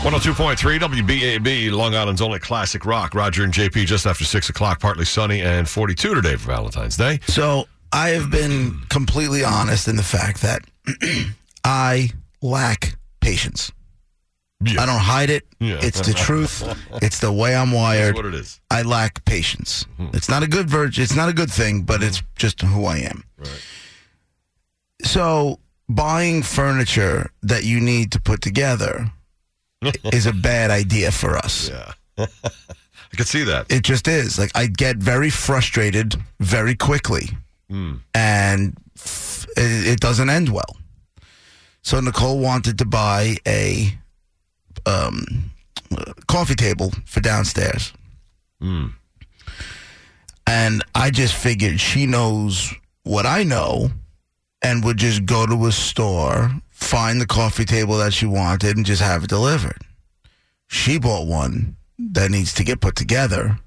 102.3 WBAB, Long Island's only classic rock. Roger and JP just after 6 o'clock, partly sunny and 42 today for Valentine's Day. So I have been completely honest in the fact that I lack patience. Yeah. I don't hide it. Yeah. It's the truth. It's the way I'm wired. That's what it is. I lack patience. Mm-hmm. It's not a good virtue. It's not a good thing, but it's mm-hmm. just who I am. Right. So buying furniture that you need to put together is a bad idea for us. Yeah. I could see that. It just is. Like I get very frustrated very quickly, and f- it, doesn't end well. So Nicole wanted to buy a um, coffee table for downstairs, and I just figured she knows what I know, and would just go to a store, find the coffee table that she wanted, and just have it delivered. She bought one that needs to get put together,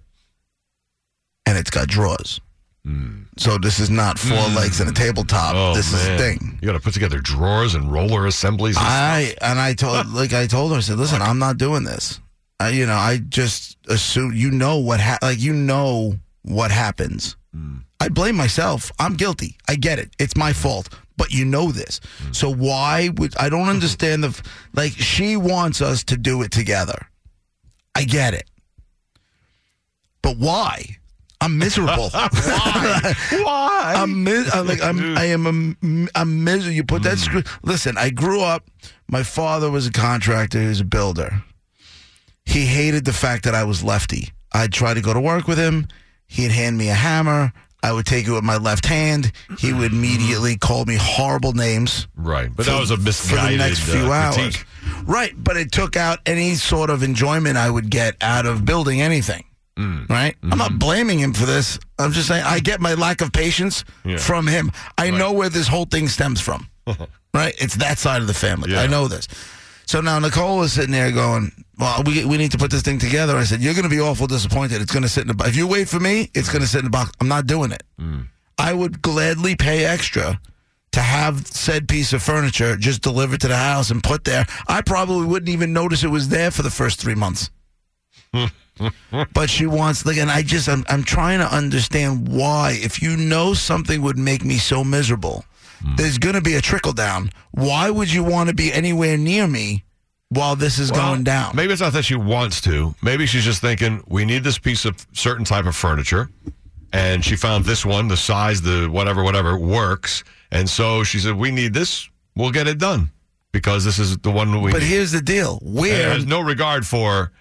and it's got drawers. Hmm. So this is not four hmm. legs and a tabletop. Oh, this is a thing. You got to put together drawers and roller assemblies. And I and I told like I told her I said, listen, I'm not doing this. I, you know, I just assume you know what ha- like you know what happens. Hmm. I blame myself. I'm guilty. I get it. It's my fault. But you know this. So why would I don't understand the like she wants us to do it together. I get it. But why? I'm miserable. Why? I'm, mis- I'm like I'm I am a, I'm miserable. You put that Mm. screw. Listen, I grew up. My father was a contractor. He was a builder. He hated the fact that I was lefty. I'd try to go to work with him. He'd hand me a hammer. I would take it with my left hand. He would immediately call me horrible names right. But that was a for the misguided next few uh, hours. critique. Right, but it took out any sort of enjoyment I would get out of building anything. Mm. Right? I'm Mm-hmm. not blaming him for this. I'm just saying I get my lack of patience Yeah. from him. I know where this whole thing stems from. right? It's that side of the family. Yeah. I know this. So now Nicole is sitting there going, "Well, we we need to put this thing together." I said, "You're going to be awful disappointed. It's going to sit in the box. If you wait for me, it's going to sit in the box. I'm not doing it. Mm. I would gladly pay extra to have said piece of furniture just delivered to the house and put there. I probably wouldn't even notice it was there for the first three months. but she wants like, and I just I'm I'm trying to understand why. If you know something would make me so miserable, Mm. there's going to be a trickle down. Why would you want to be anywhere near me while this is Well, going down? Maybe it's not that she wants to. Maybe she's just thinking we need this piece of certain type of furniture, and she found this one, the size, the whatever, whatever works, and so she said we need this. We'll get it done because this is the one we. But need. here's the deal: where there's no regard for.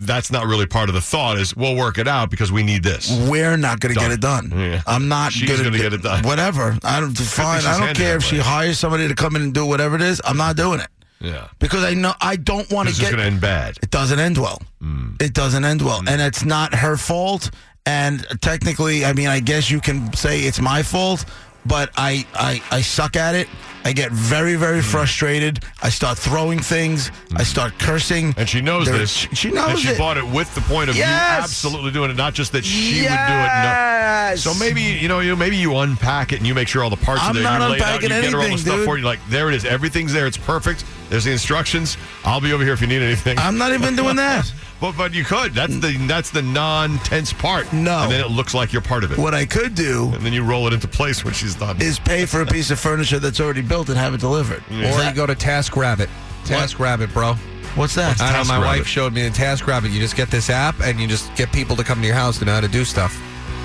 That's not really part of the thought. Is we'll work it out because we need this. we're not going to get it done. Yeah. I'm not gonna gonna get it done. Whatever. I don't fine. I don't care if she hires somebody to come in and do whatever it is. I'm not doing it Yeah, because I know I don't want to get. going to end bad. it doesn't end well. Hmm. It doesn't end well, hmm. and it's not her fault. And technically, I mean, I guess you can say it's my fault, but I I, I suck at it. I get very very mm. frustrated. I start throwing things. I mm. start cursing. And she knows There- this. She, knows And she it. bought it with the point of Yes! you absolutely doing it, not just that she would do it. Yes! No. So maybe you know, you maybe you unpack it and you make sure all the parts I'm are there. not you lay it out, unpacking you get her all the anything, stuff dude. for you. Like there it is, everything's there. It's perfect. There's the instructions. I'll be over here if you need anything. I'm not even doing that. but but you could. That's the that's the non-tense part. No. and then it looks like you're part of it. What I could do And then you roll it into place when she's done. is pay for a piece of furniture that's already built and have it delivered. Or you go to Task Rabbit. TaskRabbit. TaskRabbit, bro. What's that? I know my TaskRabbit. wife showed me the TaskRabbit. You just get this app and you just get people to come to your house to know how to do stuff.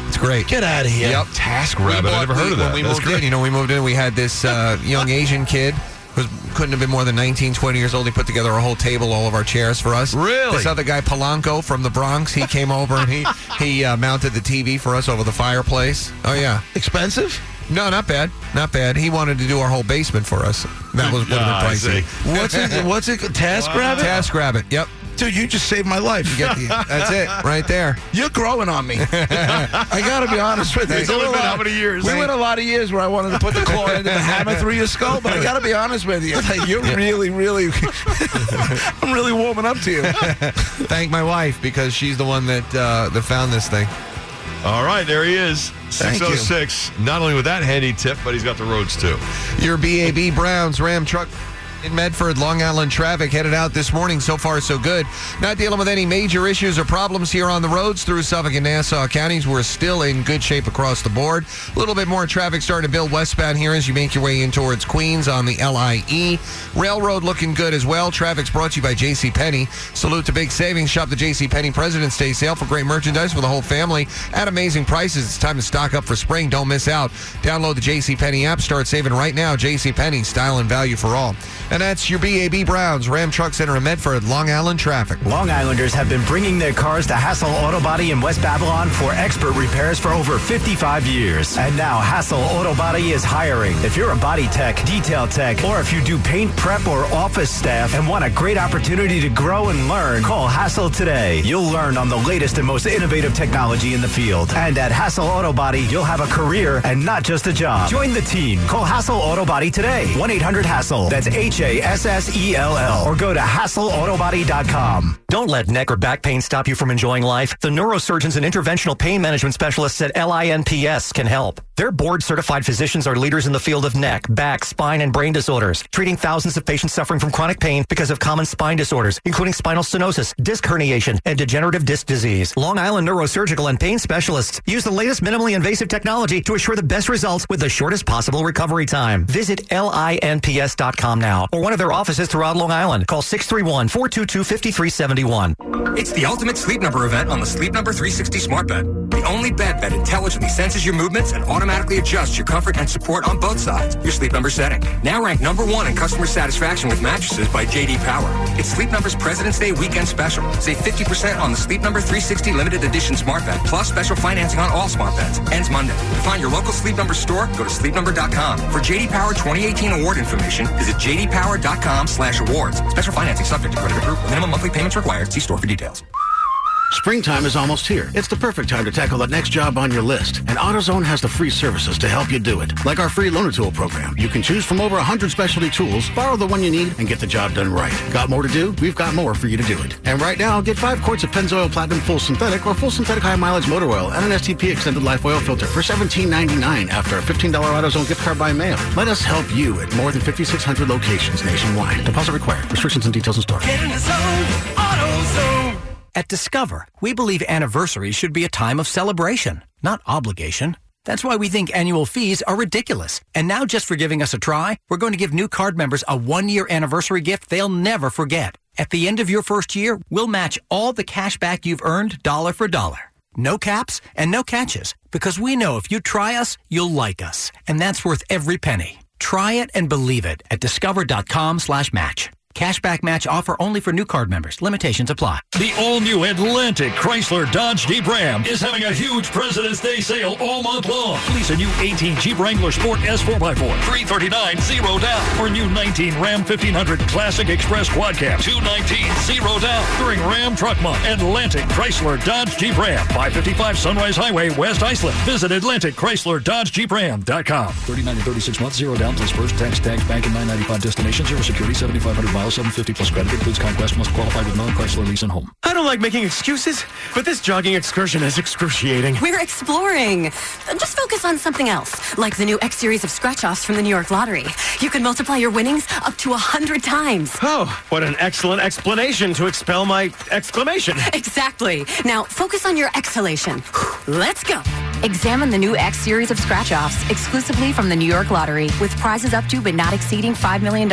It's great. Get out of here. Yep. Task Rabbit. I bought- never heard we- of that. When we That's moved great. in, you know, we moved in, we had this uh, young Asian kid who couldn't have been more than 19, 20 years old. He put together a whole table, all of our chairs for us. Really? This other guy, Polanco from the Bronx, he came over and he he uh, mounted the TV for us over the fireplace. Oh yeah, Expensive? No, not bad. Not bad. He wanted to do our whole basement for us. That was would Ah, have been pricey. What's it? What's it? Task Rabbit. Task Rabbit. Yep. Dude, you just saved my life. You get the, that's it right there. You're growing on me. I gotta be honest with you. It's only been lot- how many years? We went a lot of years where I wanted to put the claw into the hammer through your skull, but I gotta be honest with you. Like, you're really, really, I'm really warming up to you. Thank my wife because she's the one that uh, that found this thing. All right, there he is. 606. Not only with that handy tip, but he's got the roads too. Your BAB Browns Ram truck in Medford, Long Island traffic headed out this morning. So far, so good. Not dealing with any major issues or problems here on the roads through Suffolk and Nassau counties. We're still in good shape across the board. A little bit more traffic starting to build westbound here as you make your way in towards Queens on the LIE. Railroad looking good as well. Traffic's brought to you by J.C. Penney. Salute to big savings. Shop the J.C. Penney President's Day sale for great merchandise for the whole family at amazing prices. It's time to stock up for spring. Don't miss out. Download the J.C. Penney app. Start saving right now. J.C. Penney, style and value for all. And that's your BAB Browns Ram Truck Center in Medford, Long Island traffic. Long Islanders have been bringing their cars to Hassel Auto Body in West Babylon for expert repairs for over 55 years. And now Hassel Auto Body is hiring. If you're a body tech, detail tech, or if you do paint prep or office staff and want a great opportunity to grow and learn, call Hassel today. You'll learn on the latest and most innovative technology in the field. And at Hassel Auto Body, you'll have a career and not just a job. Join the team. Call Hassel Auto Body today. 1-800-HASSEL. That's H-A-S-S-E-L-L. Or go to HassleAutoBody.com. Don't let neck or back pain stop you from enjoying life. The neurosurgeons and interventional pain management specialists at LINPS can help. Their board certified physicians are leaders in the field of neck, back, spine, and brain disorders, treating thousands of patients suffering from chronic pain because of common spine disorders, including spinal stenosis, disc herniation, and degenerative disc disease. Long Island neurosurgical and pain specialists use the latest minimally invasive technology to assure the best results with the shortest possible recovery time. Visit linps.com now or one of their offices throughout Long Island. Call 631 422 5371. It's the ultimate sleep number event on the Sleep Number 360 smart bed. The only bed that intelligently senses your movements and automatically adjusts your comfort and support on both sides. Your sleep number setting. Now ranked number one in customer satisfaction with mattresses by JD Power. It's Sleep Number's President's Day weekend special. Save 50% on the Sleep Number 360 limited edition smart bed, plus special financing on all smart beds. Ends Monday. To find your local Sleep Number store, go to sleepnumber.com. For JD Power 2018 award information, visit jdpower.com slash awards. Special financing subject to credit approval. Minimum monthly payments required. See store for details. Springtime is almost here. It's the perfect time to tackle the next job on your list. And AutoZone has the free services to help you do it. Like our free loaner tool program. You can choose from over 100 specialty tools, borrow the one you need, and get the job done right. Got more to do? We've got more for you to do it. And right now, get five quarts of Pennzoil Platinum Full Synthetic or Full Synthetic High Mileage Motor Oil and an STP Extended Life Oil Filter for $17.99 after a $15 AutoZone gift card by mail. Let us help you at more than 5,600 locations nationwide. Deposit required. Restrictions and details in store. At Discover, we believe anniversaries should be a time of celebration, not obligation. That's why we think annual fees are ridiculous. And now just for giving us a try, we're going to give new card members a one-year anniversary gift they'll never forget. At the end of your first year, we'll match all the cash back you've earned dollar for dollar. No caps and no catches, because we know if you try us, you'll like us. And that's worth every penny. Try it and believe it at discover.com slash match. Cashback match offer only for new card members. Limitations apply. The all-new Atlantic Chrysler Dodge Jeep Ram is having a huge President's Day sale all month long. Lease a new 18 Jeep Wrangler Sport S4x4, 339 zero down. Or new 19 Ram 1500 Classic Express Quad Cab, 219 zero down. During Ram Truck Month, Atlantic Chrysler Dodge Jeep Ram, 555 Sunrise Highway, West Islip. Visit Atlantic Chrysler Dodge Jeep Ram.com. 39 to 36 months, zero down plus first tax, tax, bank, and 995 destination, zero security, 7,500 miles. 750 plus credit includes conquest must qualify with non-Chrysler lease and home. I don't like making excuses, but this jogging excursion is excruciating. We're exploring. Just focus on something else, like the new X series of scratch-offs from the New York Lottery. You can multiply your winnings up to a hundred times. Oh, what an excellent explanation to expel my exclamation. Exactly. Now focus on your exhalation. Let's go. Examine the new X series of scratch-offs exclusively from the New York Lottery with prizes up to but not exceeding $5 million.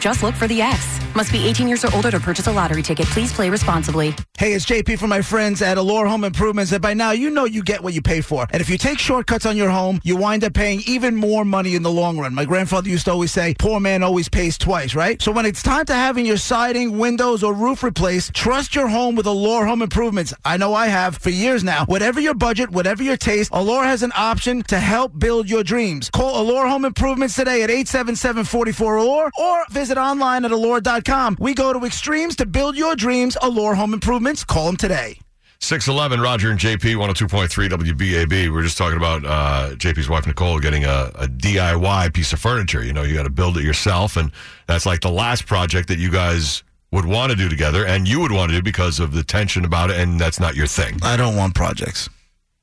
Just look for the X. Must be 18 years or older to purchase a lottery ticket. Please play responsibly. Hey, it's JP from my friends at Allure Home Improvements. And by now, you know you get what you pay for. And if you take shortcuts on your home, you wind up paying even more money in the long run. My grandfather used to always say, poor man always pays twice, right? So when it's time to having your siding, windows, or roof replaced, trust your home with Allure Home Improvements. I know I have for years now. Whatever your budget, whatever your taste, Allure has an option to help build your dreams. Call Allure Home Improvements today at 877-44-ALLURE or visit online at allure.com. We go to extremes to build your dreams. Allure Home Improvements. Call them today. 611 Roger and JP 102.3 WBAB. We were just talking about uh, JP's wife Nicole getting a, a DIY piece of furniture. You know, you got to build it yourself, and that's like the last project that you guys would want to do together, and you would want to do because of the tension about it, and that's not your thing. I don't want projects.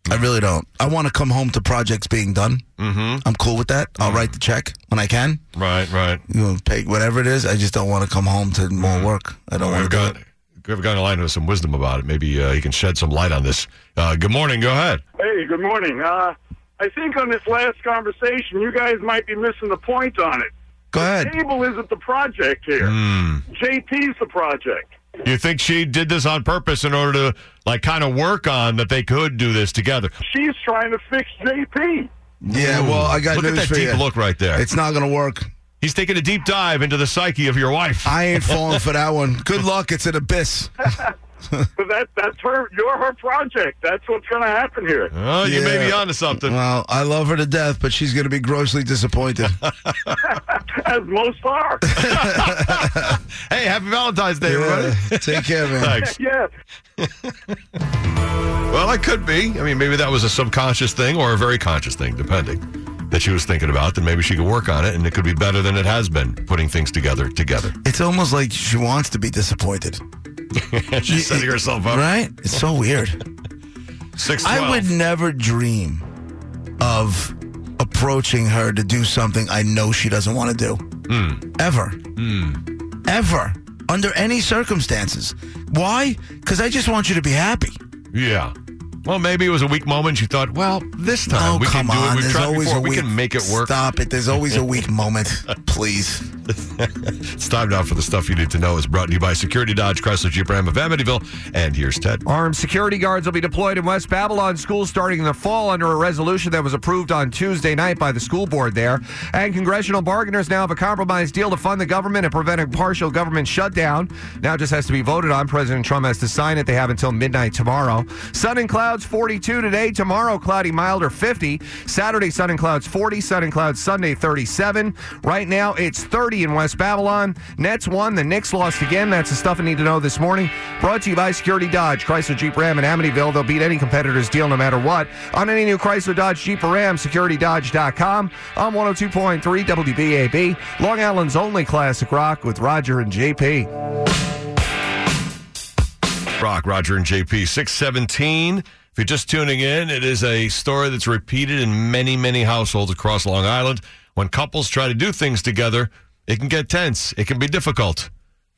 I really don't. I want to come home to projects being done. Mm-hmm. I'm cool with that. I'll write the check when I can. Right, right. You know, pay whatever it is. I just don't want to come home to more work. I don't Well, want to do got, it. we've got a line with some wisdom about it. Maybe uh, he can shed some light on this. Uh, good morning. Go ahead. Hey, good morning. Uh, I think on this last conversation, you guys might be missing the point on it. Go ahead. Table isn't the project here. Hmm. JP's the project. You think she did this on purpose in order to, like, kind of work on that they could do this together? She's trying to fix JP. Yeah, well, I got Look at that for deep you. look right there. It's not going to work. He's taking a deep dive into the psyche of your wife. I ain't falling for that one. Good luck. It's an abyss. But that that's her. You're her project. That's what's going to happen here. Oh, you may be Yeah. onto something. Well, I love her to death, but she's going to be grossly disappointed. As most are. hey, happy Valentine's Day, everybody. Take care, man. Thanks. yeah. Well, it could be. I mean, maybe that was a subconscious thing or a very conscious thing, depending, that she was thinking about. Then maybe she could work on it, and it could be better than it has been putting things together together. It's almost like she wants to be disappointed. She's setting herself up. Right? It's so weird. Six. I would never dream of approaching her to do something I know she doesn't want to do. Hmm. Ever. Ever. Under any circumstances. Why? Because I just want you to be happy. Yeah. Well, maybe it was a weak moment. You thought, well, this time Oh, we come can do on. it. We've There's tried always before. a We weak can make it work. Stop it. There's always a weak moment. Please. It's time now for the stuff you need to know. Is brought to you by Security Dodge Chrysler Jeep Ram of Amityville. And here's Ted. Armed security guards will be deployed in West Babylon schools starting in the fall under a resolution that was approved on Tuesday night by the school board there. And congressional bargainers now have a compromise deal to fund the government and prevent a partial government shutdown. Now just has to be voted on. President Trump has to sign it. They have until midnight tomorrow. Sun and clouds 42 today. Tomorrow, cloudy, milder 50. Saturday, sun and clouds 40. Sun and clouds Sunday 37. Right now, it's 30 in West Babylon. Nets won. The Knicks lost again. That's the stuff I need to know this morning. Brought to you by Security Dodge, Chrysler Jeep Ram in Amityville. They'll beat any competitor's deal no matter what. On any new Chrysler Dodge Jeep or Ram, securitydodge.com. I'm 102.3 WBAB, Long Island's only classic rock with Roger and JP. Rock, Roger, and JP. 617. If you're just tuning in, it is a story that's repeated in many, many households across Long Island. When couples try to do things together, it can get tense. It can be difficult.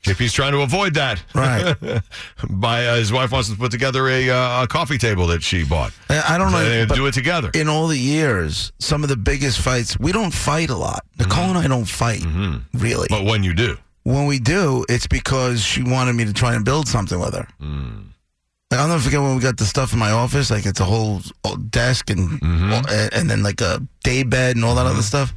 JP's trying to avoid that. Right. By uh, his wife wants to put together a, uh, a coffee table that she bought. I don't know. So do it together. In all the years, some of the biggest fights, we don't fight a lot. Nicole and I don't fight, really. But when you do, when we do, it's because she wanted me to try and build something with her. Like, I'll never forget when we got the stuff in my office. Like it's a whole uh, desk and and, and then like a day bed and all that other stuff.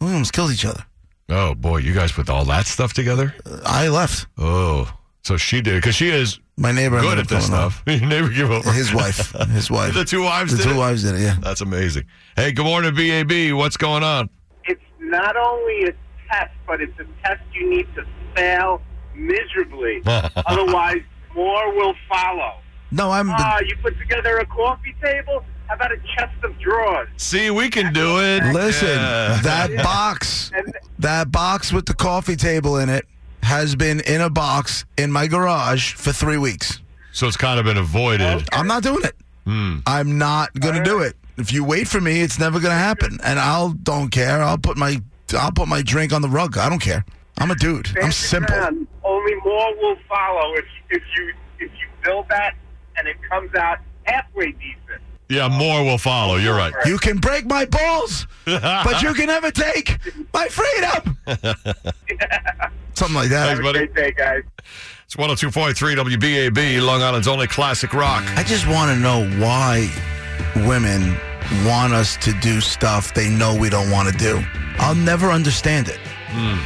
We almost killed each other. Oh boy, you guys put all that stuff together? I left. Oh, so she did because she is My neighbor good at this stuff. Your neighbor give over. over. His wife. His wife. The two wives The did two it? wives did it. Yeah. That's amazing. Hey, good morning, BAB. What's going on? it's not only a test, but it's a test you need to fail miserably. Otherwise, more will follow. No, I'm. Ah, you put together a coffee table? How about a chest of drawers? See, we can do it. Listen, Yeah. that box, that box with the coffee table in it, has been in a box in my garage for three weeks. So it's kind of been avoided. I'm not doing it. Hmm. I'm not going to do it. If you wait for me, it's never going to happen. And I'll don't care. I'll put my I'll put my drink on the rug. I don't care. I'm a dude. I'm Stand simple. your ground. Only more will follow if if you if you build that and it comes out halfway decent. Yeah, more will follow. You're right. You can break my balls, but you can never take my freedom. Something like that. Thanks, buddy. Great day, guys. It's 102.3 WBAB, Long Island's only classic rock. I just want to know why women want us to do stuff they know we don't want to do. I'll never understand it. Hmm.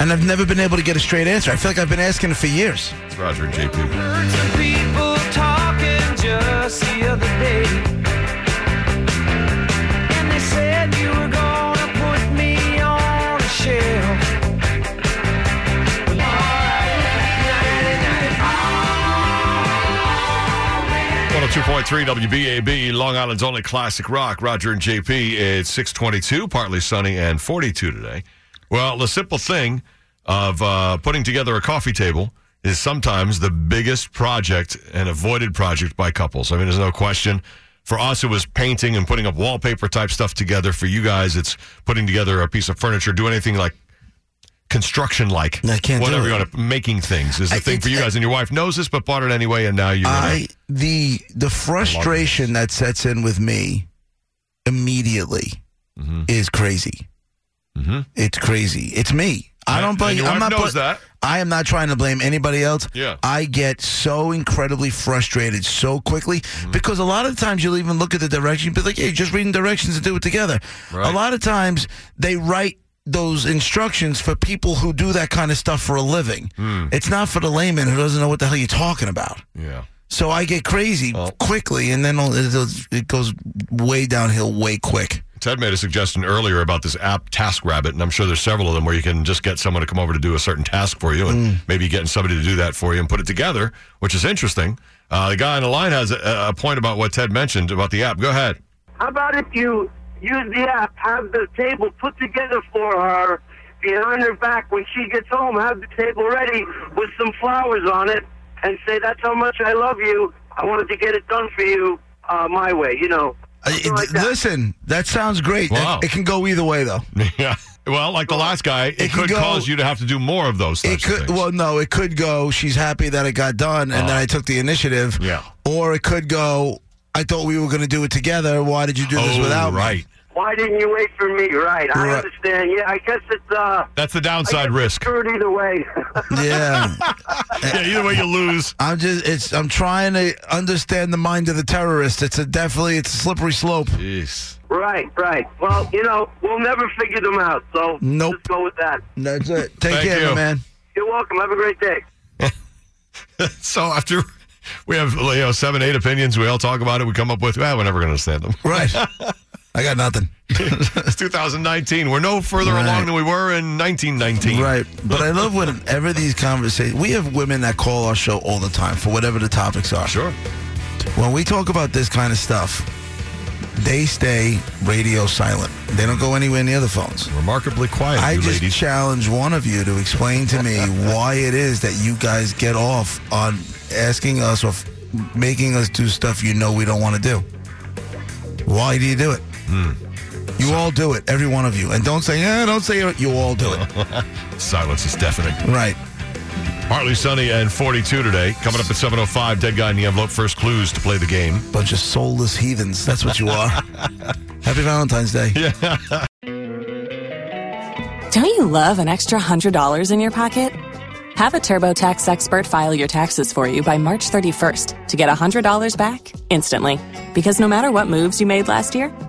And I've never been able to get a straight answer. I feel like I've been asking it for years. It's Roger and JP. Just the other day. You on a shelf. 102.3 WBAB, Long Island's only classic rock. Roger and JP. It's 622, partly sunny and 42 today. Well, the simple thing of uh, putting together a coffee table is sometimes the biggest project and avoided project by couples. I mean, there's no question. For us, it was painting and putting up wallpaper type stuff together. For you guys, it's putting together a piece of furniture, do anything like construction like. I can't do Whatever you want to, making things is the I- thing for you guys. And your wife knows this, but bought it anyway, and now you're. I the the frustration that sets in with me immediately Mm-hmm. is crazy. It's crazy. It's me. I don't blame. I'm not knows that. I am not trying to blame anybody else. Yeah. I get so incredibly frustrated so quickly Mm-hmm. because a lot of times you'll even look at the direction, be like, "Hey, just reading directions and do it together." Right. A lot of times they write those instructions for people who do that kind of stuff for a living. Hmm. It's not for the layman who doesn't know what the hell you're talking about. yeah. So I get crazy quickly, and then it it goes way downhill way quick. Ted made a suggestion earlier about this app TaskRabbit, and I'm sure there's several of them where you can just get someone to come over to do a certain task for you, and Mm. maybe getting somebody to do that for you and put it together, which is interesting. Uh, the guy on the line has a, a point about what Ted mentioned about the app. Go ahead. How about if you use the app, have the table put together for her behind her back when she gets home, have the table ready with some flowers on it, and say, That's how much I love you. I wanted to get it done for you uh, my way, you know. Uh, it- Listen, that sounds great. Wow. it can go either way, though. yeah. Well, like the last guy, it, It could go- cause you to have to do more of those It types of could. things. Well, no, it could go. She's happy that it got done, and then I took the initiative. Yeah. Or it could go. I thought we were going to do it together. Why did you do this Oh, without me? right. Why didn't you wait for me? Right. I Right. understand. Yeah, I guess it's uh That's the downside risk. screwed either way. Yeah. yeah, either way you lose. I'm just. It's. I'm trying to understand the mind of the terrorist. It's a definitely. It's a slippery slope. Jeez. right, right. Well, you know, we'll never figure them out, so Nope. just go with that. That's it. Take Thank care, you. man. You're welcome. Have a great day. So after we have you know seven, eight opinions, we all talk about it. We come up with, well, we're never going to understand them. Right. I got nothing. it's 2019. We're no further Right. along than we were in 1919. Right. But I love whenever these conversations, we have women that call our show all the time for whatever the topics are. Sure. When we talk about this kind of stuff, they stay radio silent. They don't go anywhere near the phones. Remarkably quiet, I just ladies. challenge one of you to explain to me why it is that you guys get off on asking us or f- making us do stuff you know we don't want to do. Why do you do it? Hmm. You all do it, every one of you. And don't say, eh, don't say it. You all do it. Silence is deafening. right. Partly sunny and 42 today. Coming up at 7.05, Dead Guy in the Envelope. First clues to play the game. Bunch of soulless heathens. That's what you are. Happy Valentine's Day. Yeah. Don't you love an extra $100 in your pocket? Have a TurboTax expert file your taxes for you by March 31st to get $100 back instantly. Because no matter what moves you made last year,